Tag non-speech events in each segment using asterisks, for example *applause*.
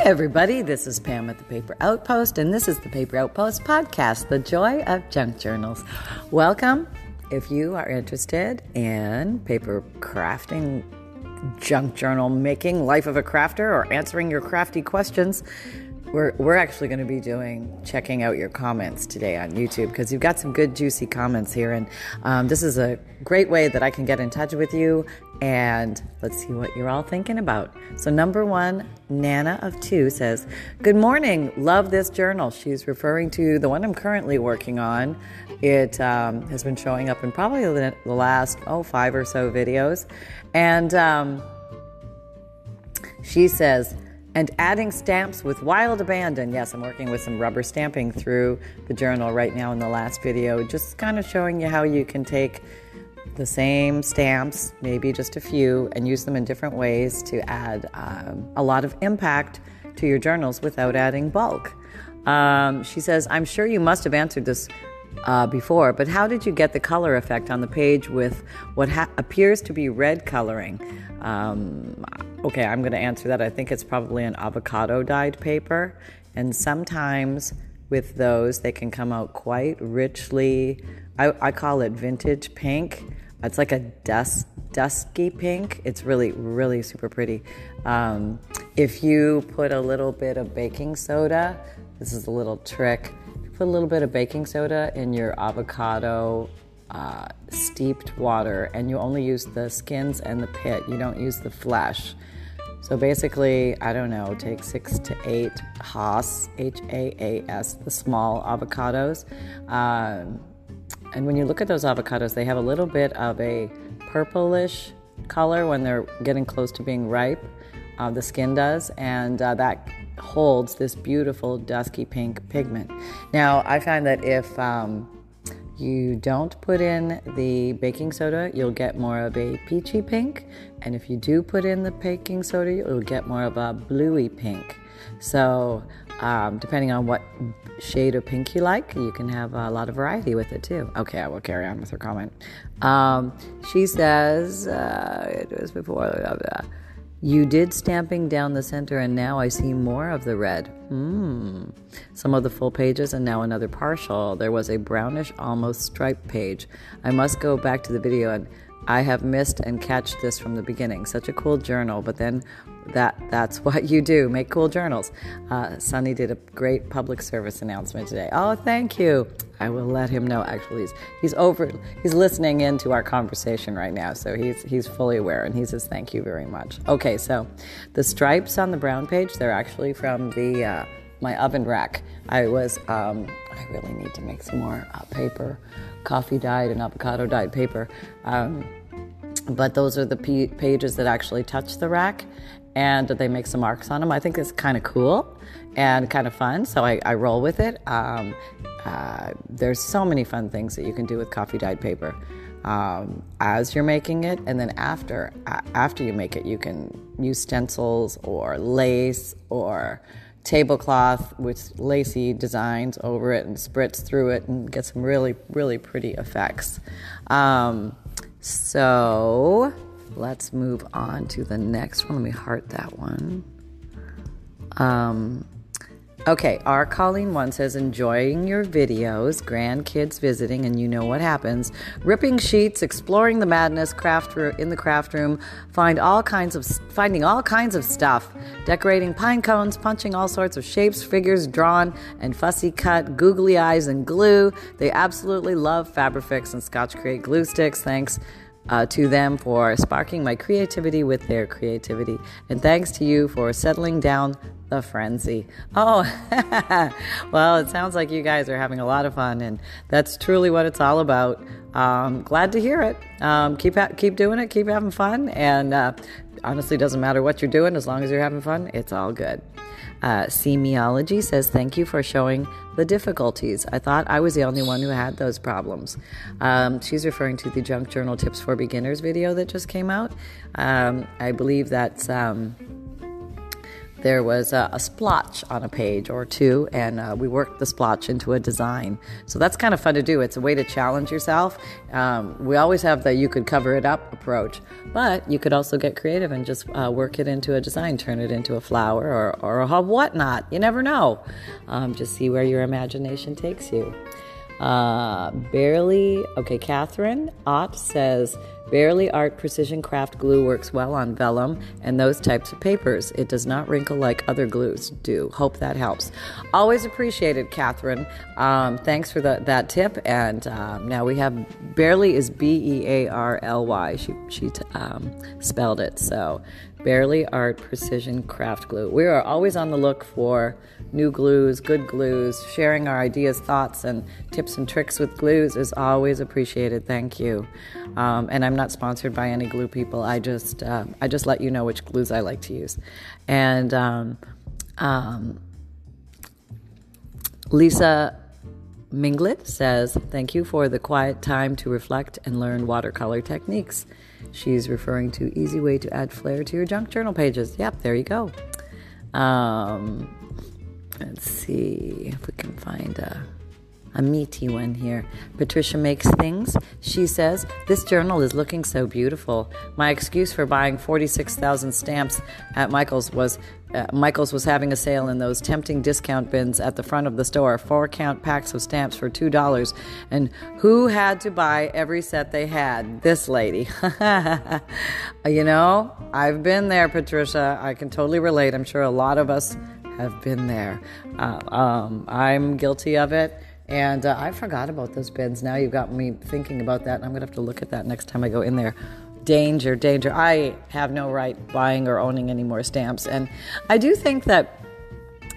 Hey, everybody, this is Pam at the Paper Outpost, and this is the Paper Outpost podcast, The Joy of Junk Journals. Welcome. If you are interested in paper crafting, junk journal making, life of a crafter, or answering your crafty questions, we're, we're actually going to be doing checking out your comments today on YouTube because you've got some good, juicy comments here. And um, this is a great way that I can get in touch with you. And let's see what you're all thinking about. So, number one, Nana of two says, Good morning. Love this journal. She's referring to the one I'm currently working on. It um, has been showing up in probably the, last, oh, five or so videos. And um, she says, and adding stamps with wild abandon. Yes, I'm working with some rubber stamping through the journal right now in the last video, just kind of showing you how you can take the same stamps, maybe just a few, and use them in different ways to add um, a lot of impact to your journals without adding bulk. Um, she says, I'm sure you must have answered this uh, before, but how did you get the color effect on the page with what ha- appears to be red coloring? Um, okay, I'm going to answer that. I think it's probably an avocado dyed paper, and sometimes with those they can come out quite richly. I, I call it vintage pink. It's like a dust, dusky pink. It's really, really super pretty. Um, if you put a little bit of baking soda, this is a little trick put a little bit of baking soda in your avocado uh, steeped water, and you only use the skins and the pit. You don't use the flesh. So basically, I don't know, take six to eight Haas, H A A S, the small avocados. Um, and when you look at those avocados, they have a little bit of a purplish color when they're getting close to being ripe. Uh, the skin does, and uh, that holds this beautiful dusky pink pigment. Now, I find that if um, you don't put in the baking soda, you'll get more of a peachy pink, and if you do put in the baking soda, you'll get more of a bluey pink. So, um, depending on what shade of pink you like, you can have a lot of variety with it too. Okay, I will carry on with her comment. Um, she says, uh, it was before, blah, blah. You did stamping down the center, and now I see more of the red. Hmm. Some of the full pages, and now another partial. There was a brownish, almost striped page. I must go back to the video, and I have missed and catch this from the beginning. Such a cool journal, but then that that's *laughs* what you do. Make cool journals. Uh, Sunny did a great public service announcement today. Oh, thank you. I will let him know. Actually, he's, he's over. He's listening into our conversation right now, so he's he's fully aware, and he says thank you very much. Okay, so the stripes on the brown page they're actually from the uh, my oven rack. I was um, I really need to make some more uh, paper, coffee dyed and avocado dyed paper. Um, but those are the p- pages that actually touch the rack and they make some marks on them. I think it's kind of cool and kind of fun, so I, I roll with it. Um, uh, there's so many fun things that you can do with coffee dyed paper um, as you're making it, and then after after you make it, you can use stencils or lace or tablecloth with lacy designs over it and spritz through it and get some really really pretty effects. Um, so let's move on to the next one. Let me heart that one. Um, Okay, our Colleen one says enjoying your videos, grandkids visiting, and you know what happens. Ripping sheets, exploring the madness, craft room, in the craft room, find all kinds of finding all kinds of stuff, decorating pine cones, punching all sorts of shapes, figures drawn and fussy cut, googly eyes and glue. They absolutely love Fabrifix and Scotch Create glue sticks. Thanks uh, to them for sparking my creativity with their creativity. And thanks to you for settling down the frenzy. Oh, *laughs* well, it sounds like you guys are having a lot of fun, and that's truly what it's all about. Um, glad to hear it. Um, keep ha- keep doing it. Keep having fun, and uh, honestly, doesn't matter what you're doing as long as you're having fun. It's all good. Uh, Semiology says, Thank you for showing the difficulties. I thought I was the only one who had those problems. Um, she's referring to the Junk Journal Tips for Beginners video that just came out. Um, I believe that's. Um, there was a, a, splotch on a page or two, and uh, we worked the splotch into a design. So that's kind of fun to do. It's a way to challenge yourself. Um, we always have the you could cover it up approach, but you could also get creative and just uh, work it into a design, turn it into a flower or, or a whatnot. You never know. Um, just see where your imagination takes you. Uh, barely, okay, Catherine Ott says, Bearly Art Precision Craft Glue works well on vellum and those types of papers. It does not wrinkle like other glues do. Hope that helps. Always appreciated, Catherine. Um, thanks for the, that tip. And um, now we have Bearly is B E A R L Y. She, she um, spelled it. So Bearly Art Precision Craft Glue. We are always on the look for new glues, good glues. Sharing our ideas, thoughts, and tips and tricks with glues is always appreciated. Thank you. Um, and I'm not sponsored by any glue people. I just uh, I just let you know which glues I like to use. And um, um, Lisa Minglet says, Thank you for the quiet time to reflect and learn watercolor techniques. She's referring to easy way to add flair to your junk journal pages. Yep, there you go. Um, let's see if we can find a, a meaty one here. Patricia makes things. She says, This journal is looking so beautiful. My excuse for buying 46,000 stamps at Michael's was uh, Michael's was having a sale in those tempting discount bins at the front of the store, four count packs of stamps for $2. And who had to buy every set they had? This lady. *laughs* you know, I've been there, Patricia. I can totally relate. I'm sure a lot of us have been there. Uh, um, I'm guilty of it. And uh, I forgot about those bins. Now you've got me thinking about that, and I'm going to have to look at that next time I go in there danger, danger. I have no right buying or owning any more stamps. And I do think that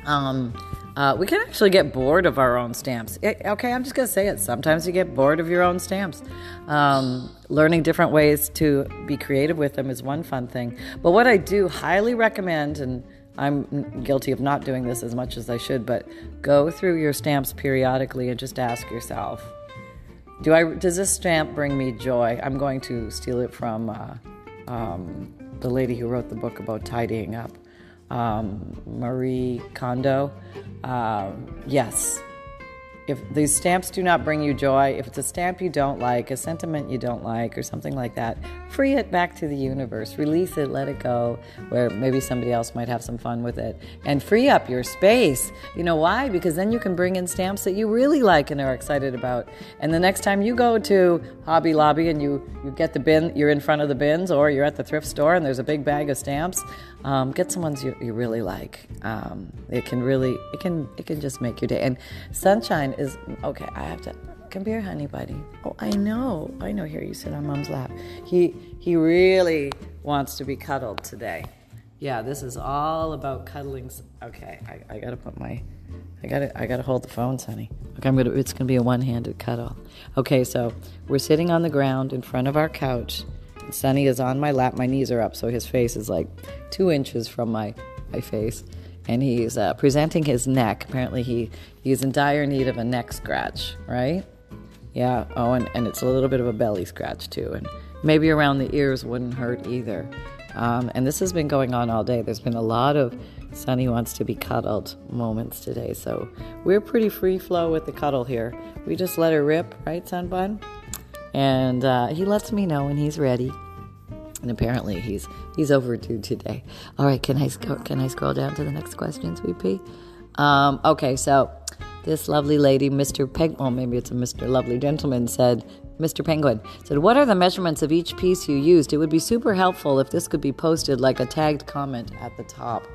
um, uh, we can actually get bored of our own stamps. It, okay, I'm just going to say it. Sometimes you get bored of your own stamps. Um, learning different ways to be creative with them is one fun thing. But what I do highly recommend, and I'm guilty of not doing this as much as I should, but go through your stamps periodically and just ask yourself do I? Does this stamp bring me joy? I'm going to steal it from uh, um, the lady who wrote the book about tidying up, um, Marie Kondo. Uh, yes, if these stamps do not bring you joy, if it's a stamp you don't like, a sentiment you don't like, or something like that, free it back to the universe. Release it, let it go, where maybe somebody else might have some fun with it. And free up your space. You know why? Because then you can bring in stamps that you really like and are excited about. And the next time you go to Hobby Lobby and you, you get the bin, you're in front of the bins, or you're at the thrift store and there's a big bag of stamps, um, get some ones you, you really like. Um, it can really, it can, it can just make your day. And sunshine is okay. I have to come here, honey buddy. Oh, I know, I know. Here, you sit on mom's lap. He he really wants to be cuddled today. Yeah, this is all about cuddling. Okay, I, I gotta put my, I gotta I gotta hold the phone, honey. Okay, I'm gonna. It's gonna be a one-handed cuddle. Okay, so we're sitting on the ground in front of our couch Sunny is on my lap. My knees are up, so his face is like two inches from my, my face. And he's uh, presenting his neck. Apparently, he, he's in dire need of a neck scratch, right? Yeah. Oh, and, and it's a little bit of a belly scratch, too. And maybe around the ears wouldn't hurt either. Um, and this has been going on all day. There's been a lot of Sunny wants to be cuddled moments today. So we're pretty free flow with the cuddle here. We just let her rip, right, Sunbun? and uh, he lets me know when he's ready. And apparently he's he's overdue today. All right, can I can I scroll down to the next question, Sweet Um, okay, so this lovely lady, Mr. Peg, well, maybe it's a Mr. Lovely Gentleman, said, Mr. Penguin said, What are the measurements of each piece you used? It would be super helpful if this could be posted like a tagged comment at the top.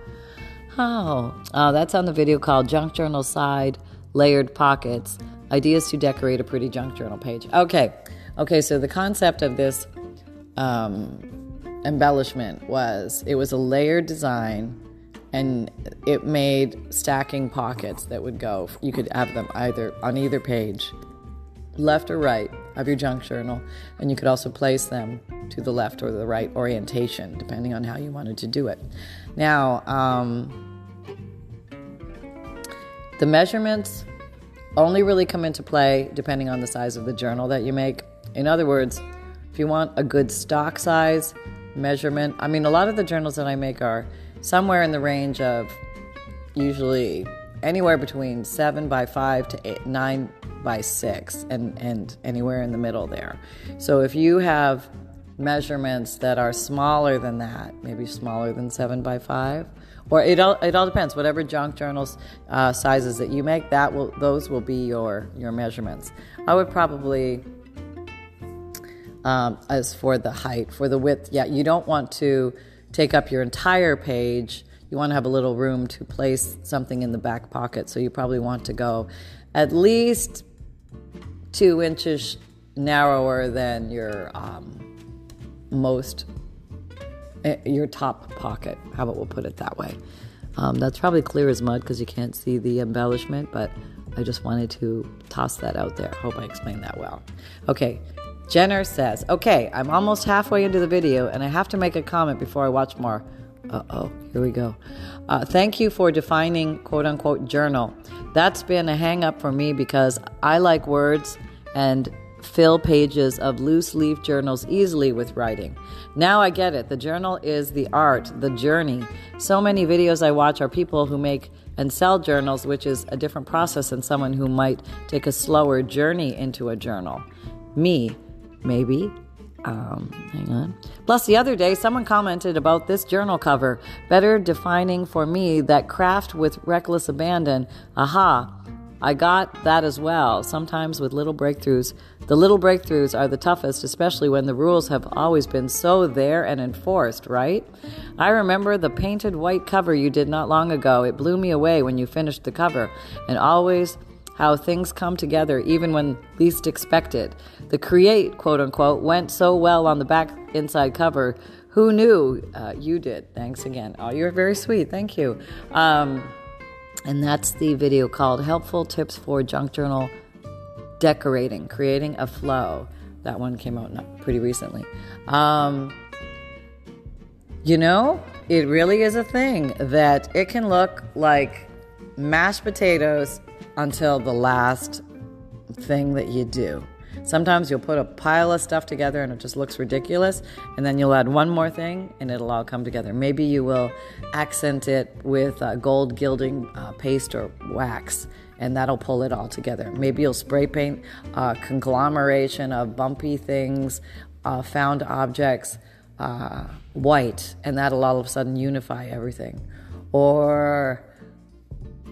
Oh, oh that's on the video called Junk Journal Side Layered Pockets Ideas to Decorate a Pretty Junk Journal Page. Okay, okay, so the concept of this um, embellishment was it was a layered design and it made stacking pockets that would go you could have them either on either page left or right of your junk journal and you could also place them to the left or the right orientation depending on how you wanted to do it. Now um, the measurements only really come into play depending on the size of the journal that you make. In other words if you want a good stock size measurement i mean a lot of the journals that i make are somewhere in the range of usually anywhere between seven by five to eight, nine by six, and, and anywhere in the middle there. So if you have measurements that are smaller than that, maybe smaller than seven by five, or it all it all depends. Whatever junk journals uh, sizes that you make, that will those will be your your measurements. I would probably. Um, as for the height, for the width, yeah, you don't want to take up your entire page. You want to have a little room to place something in the back pocket. So you probably want to go at least two inches narrower than your um, most, eh, your top pocket. How about we'll put it that way? Um, that's probably clear as mud because you can't see the embellishment, but I just wanted to toss that out there. Hope I explained that well. Okay, Jenner says, Okay, I'm almost halfway into the video and I have to make a comment before I watch more. Uh oh, here we go. Uh, thank you for defining quote unquote journal. That's been a hang up for me because I like words and fill pages of loose leaf journals easily with writing. Now I get it. The journal is the art, the journey. So many videos I watch are people who make and sell journals, which is a different process than someone who might take a slower journey into a journal. Me, maybe. Um, hang on. Plus, the other day, someone commented about this journal cover, better defining for me that craft with reckless abandon. Aha, I got that as well. Sometimes with little breakthroughs. The little breakthroughs are the toughest, especially when the rules have always been so there and enforced, right? I remember the painted white cover you did not long ago. It blew me away when you finished the cover, and always how things come together even when least expected. The create, quote unquote, went so well on the back inside cover. Who knew? Uh, you did. Thanks again. Oh, you're very sweet. Thank you. Um, and that's the video called Helpful Tips for Junk Journal Decorating, Creating a Flow. That one came out pretty recently. Um, you know, it really is a thing that it can look like mashed potatoes until the last thing that you do. Sometimes you'll put a pile of stuff together and it just looks ridiculous, and then you'll add one more thing and it'll all come together. Maybe you will accent it with uh, gold gilding uh, paste or wax, and that'll pull it all together. Maybe you'll spray paint a conglomeration of bumpy things, uh, found objects, uh, white, and that'll all of a sudden unify everything. Or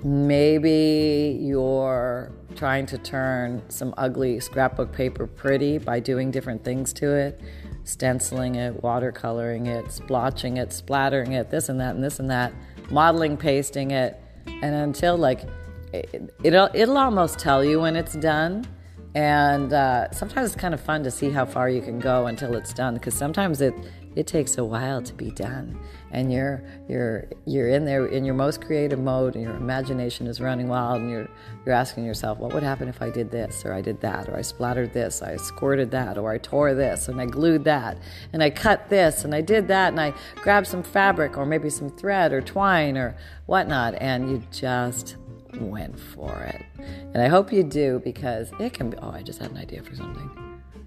Maybe you're trying to turn some ugly scrapbook paper pretty by doing different things to it stenciling it, watercoloring it, splotching it, splattering it, this and that, and this and that, modeling, pasting it. And until like it, will it'll almost tell you when it's done. And uh, sometimes it's kind of fun to see how far you can go until it's done because sometimes it it takes a while to be done and you're you're you're in there in your most creative mode and your imagination is running wild and you're you're asking yourself what would happen if i did this or i did that or i splattered this i squirted that or i tore this and i glued that and i cut this and i did that and i grabbed some fabric or maybe some thread or twine or whatnot and you just went for it. And i hope you do because it can be oh i just had an idea for something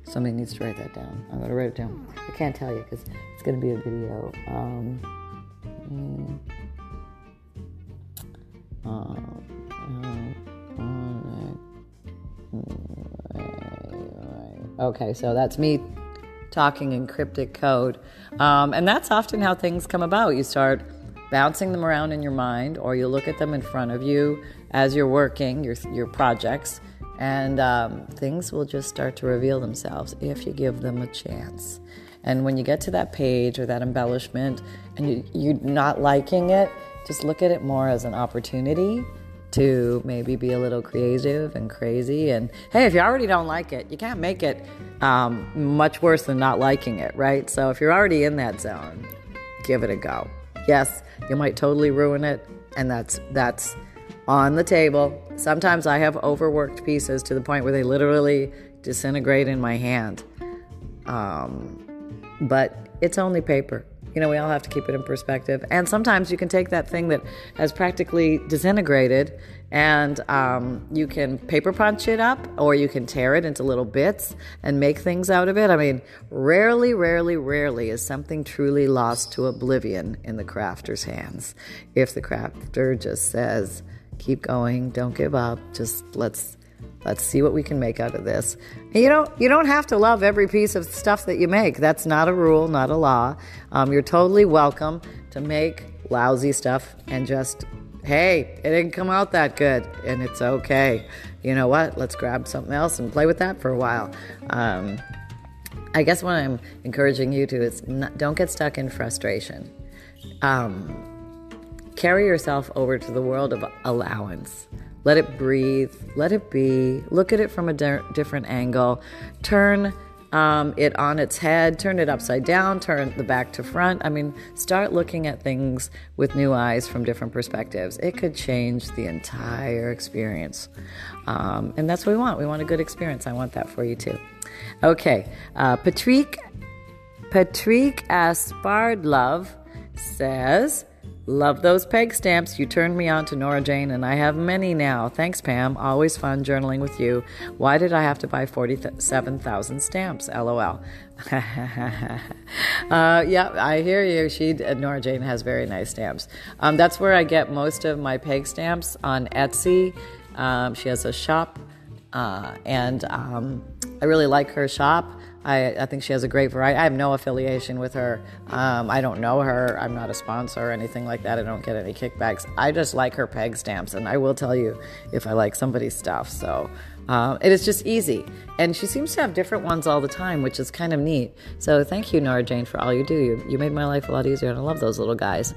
Somebody needs to write that down. I'm going to write it down. I can't tell you because it's going to be a video. Um, okay, so that's me talking in cryptic code. Um, and that's often how things come about. You start bouncing them around in your mind, or you look at them in front of you as you're working your, your projects, and um, things will just start to reveal themselves if you give them a chance. And when you get to that page or that embellishment and you, you're not liking it, just look at it more as an opportunity to maybe be a little creative and crazy. And hey, if you already don't like it, you can't make it um, much worse than not liking it, right? So if you're already in that zone, give it a go. Yes, you might totally ruin it, and that's that's on the table. Sometimes I have overworked pieces to the point where they literally disintegrate in my hand. Um, but it's only paper. You know, we all have to keep it in perspective. And sometimes you can take that thing that has practically disintegrated and um, you can paper punch it up or you can tear it into little bits and make things out of it. I mean, rarely, rarely, rarely is something truly lost to oblivion in the crafter's hands. If the crafter just says, keep going, don't give up, just let's Let's see what we can make out of this. And you don't you don't have to love every piece of stuff that you make. That's not a rule, not a law. Um, you're totally welcome to make lousy stuff and just hey, it didn't come out that good, and it's okay. You know what? Let's grab something else and play with that for a while. Um, I guess what I'm encouraging you to is not, don't get stuck in frustration. Um, carry yourself over to the world of allowance. Let it breathe. Let it be. Look at it from a di- different angle. Turn um, it on its head, turn it upside down, turn the back to front. I mean, start looking at things with new eyes from different perspectives. It could change the entire experience. Um, and that's what we want. We want a good experience. I want that for you too. Okay, uh, Patrick, Patrick Aspardlove says, Love those peg stamps. You turned me on to Nora Jane, and I have many now. Thanks, Pam. Always fun journaling with you. Why did I have to buy 47,000 stamps? LOL. *laughs* uh, yeah, I hear you. She, uh, Nora Jane has very nice stamps. Um, that's where I get most of my peg stamps on Etsy. Um, she has a shop, uh, and um, I really like her shop. I, I, think she has a great variety. I have no affiliation with her. Um, I don't know her. I'm not a sponsor or anything like that. I don't get any kickbacks. I just like her peg stamps, and I will tell you if I like somebody's stuff. So uh, it is just easy. And she seems to have different ones all the time, which is kind of neat. So thank you, Nora Jane, for all you do. You, you made my life a lot easier, and I love those little guys.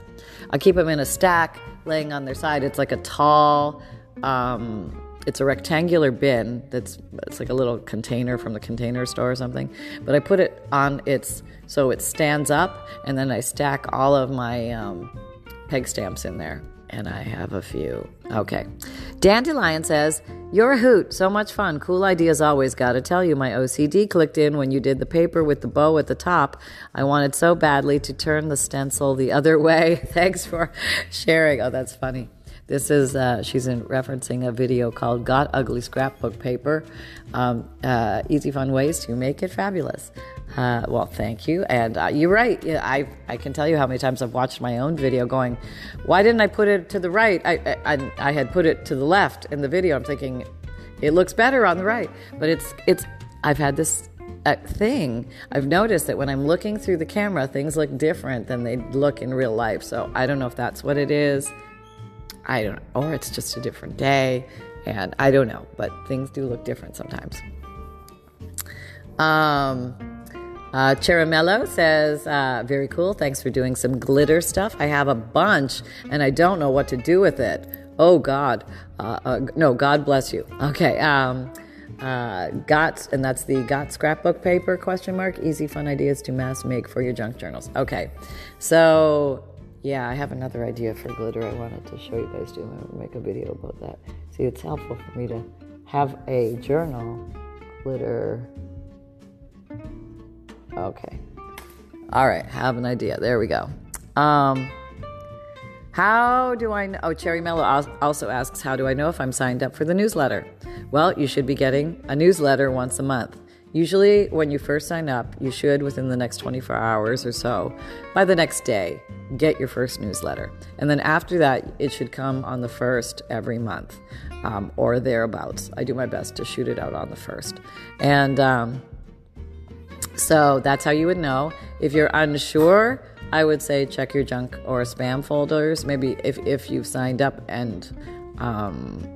I keep them in a stack, laying on their side. It's like a tall. Um, it's a rectangular bin that's it's like a little container from the container store or something but i put it on its so it stands up and then i stack all of my um, peg stamps in there and i have a few. Okay. Dandelion says you're a hoot. So much fun. Cool ideas always gotta tell you. My ocd clicked in when you did the paper with the bow at the top. I wanted so badly to turn the stencil the other *laughs* way. Thanks for sharing. Oh that's funny this is, uh, she's in referencing a video called Got Ugly Scrapbook Paper um, uh, Easy Fun Ways to Make It Fabulous. Uh, well, thank you. And uh, you're right. I, I can tell you how many times I've watched my own video going, why didn't I put it to the right? I, I, I had put it to the left in the video. I'm thinking, it looks better on the right. But it's, it's, I've had this uh, thing. I've noticed that when I'm looking through the camera, things look different than they look in real life. So I don't know if that's what it is. I don't know, or it's just a different day, and I don't know, but things do look different sometimes. Um, uh, Cheramello says, uh, very cool. Thanks for doing some glitter stuff. I have a bunch and I don't know what to do with it. Oh, God. Uh, uh no, God bless you. Okay. Um, uh, got, and that's the got scrapbook paper question mark. Easy fun ideas to mass make for your junk journals. Okay. So yeah, I have another idea for glitter I wanted to show you guys too. I'm make a video about that. See, it's helpful for me to have a journal glitter. Okay. All right, have an idea. There we go. Um, how do I know? Oh, Cherry Mellow also asks, How do I know if I'm signed up for the newsletter? Well, you should be getting a newsletter once a month. Usually, when you first sign up, you should, within the next 24 hours or so, by the next day, get your first newsletter. And then after that, it should come on the first every month um, or thereabouts. I do my best to shoot it out on the first. And um, so that's how you would know. If you're unsure I would say check your junk or spam folders. Maybe if, if you've signed up and um,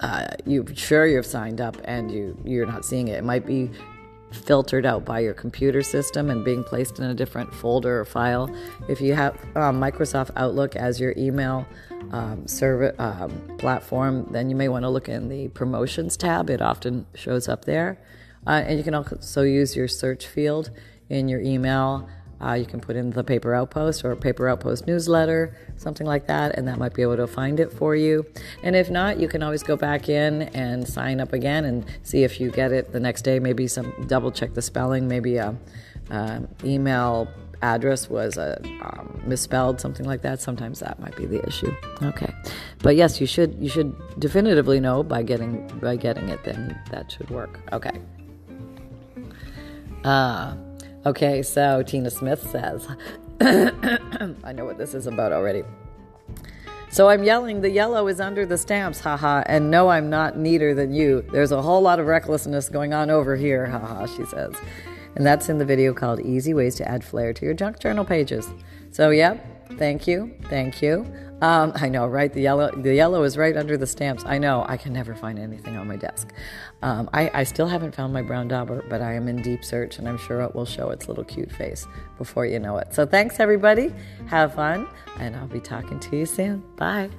uh, you're sure you've signed up and you, you're not seeing it, it might be filtered out by your computer system and being placed in a different folder or file. If you have um, Microsoft Outlook as your email um, service um, platform, then you may want to look in the promotions tab. It often shows up there. Uh, and you can also use your search field in your email uh, you can put in the Paper Outpost or Paper Outpost newsletter, something like that, and that might be able to find it for you. And if not, you can always go back in and sign up again and see if you get it the next day. Maybe some double check the spelling. Maybe a, a email address was a, um, misspelled, something like that. Sometimes that might be the issue. Okay, but yes, you should you should definitively know by getting by getting it. Then that should work. Okay. Uh, Okay, so Tina Smith says, *coughs* I know what this is about already. So I'm yelling, the yellow is under the stamps, haha, and no, I'm not neater than you. There's a whole lot of recklessness going on over here, haha, she says. And that's in the video called Easy Ways to Add Flair to Your Junk Journal Pages. So, yep, thank you, thank you. Um, I know, right? The yellow, the yellow is right under the stamps. I know. I can never find anything on my desk. Um, I, I, still haven't found my brown dauber, but I am in deep search, and I'm sure it will show its little cute face before you know it. So thanks, everybody. Have fun, and I'll be talking to you soon. Bye.